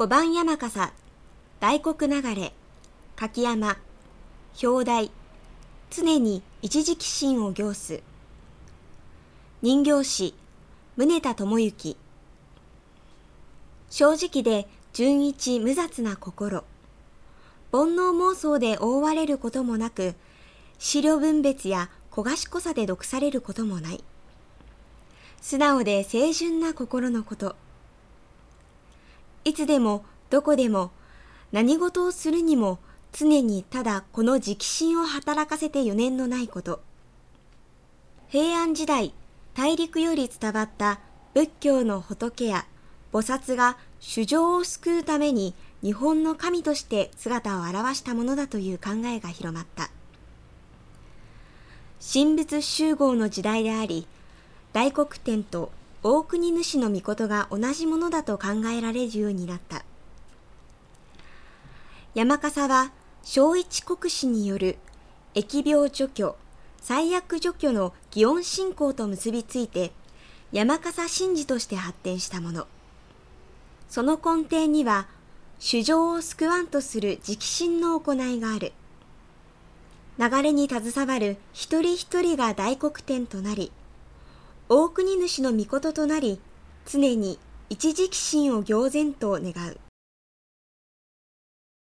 五番山笠、大黒流れ、柿山、表題、常に一時寄進を行す。人形師、宗田智之。正直で純一無雑な心。煩悩妄想で覆われることもなく、資料分別や小賢さで毒されることもない。素直で清純な心のこと。いつでもどこでも何事をするにも常にただこの直心を働かせて余念のないこと。平安時代、大陸より伝わった仏教の仏や菩薩が主情を救うために日本の神として姿を現したものだという考えが広まった。神仏集合の時代であり、大黒天と大国主の御が同じものだと考えられるようになった。山笠は小一国史による疫病除去、最悪除去の祇園信仰と結びついて山笠神事として発展したもの。その根底には、主情を救わんとする直心の行いがある。流れに携わる一人一人が大黒天となり、大国主の御事となり、常に一時寄進を行然と願う。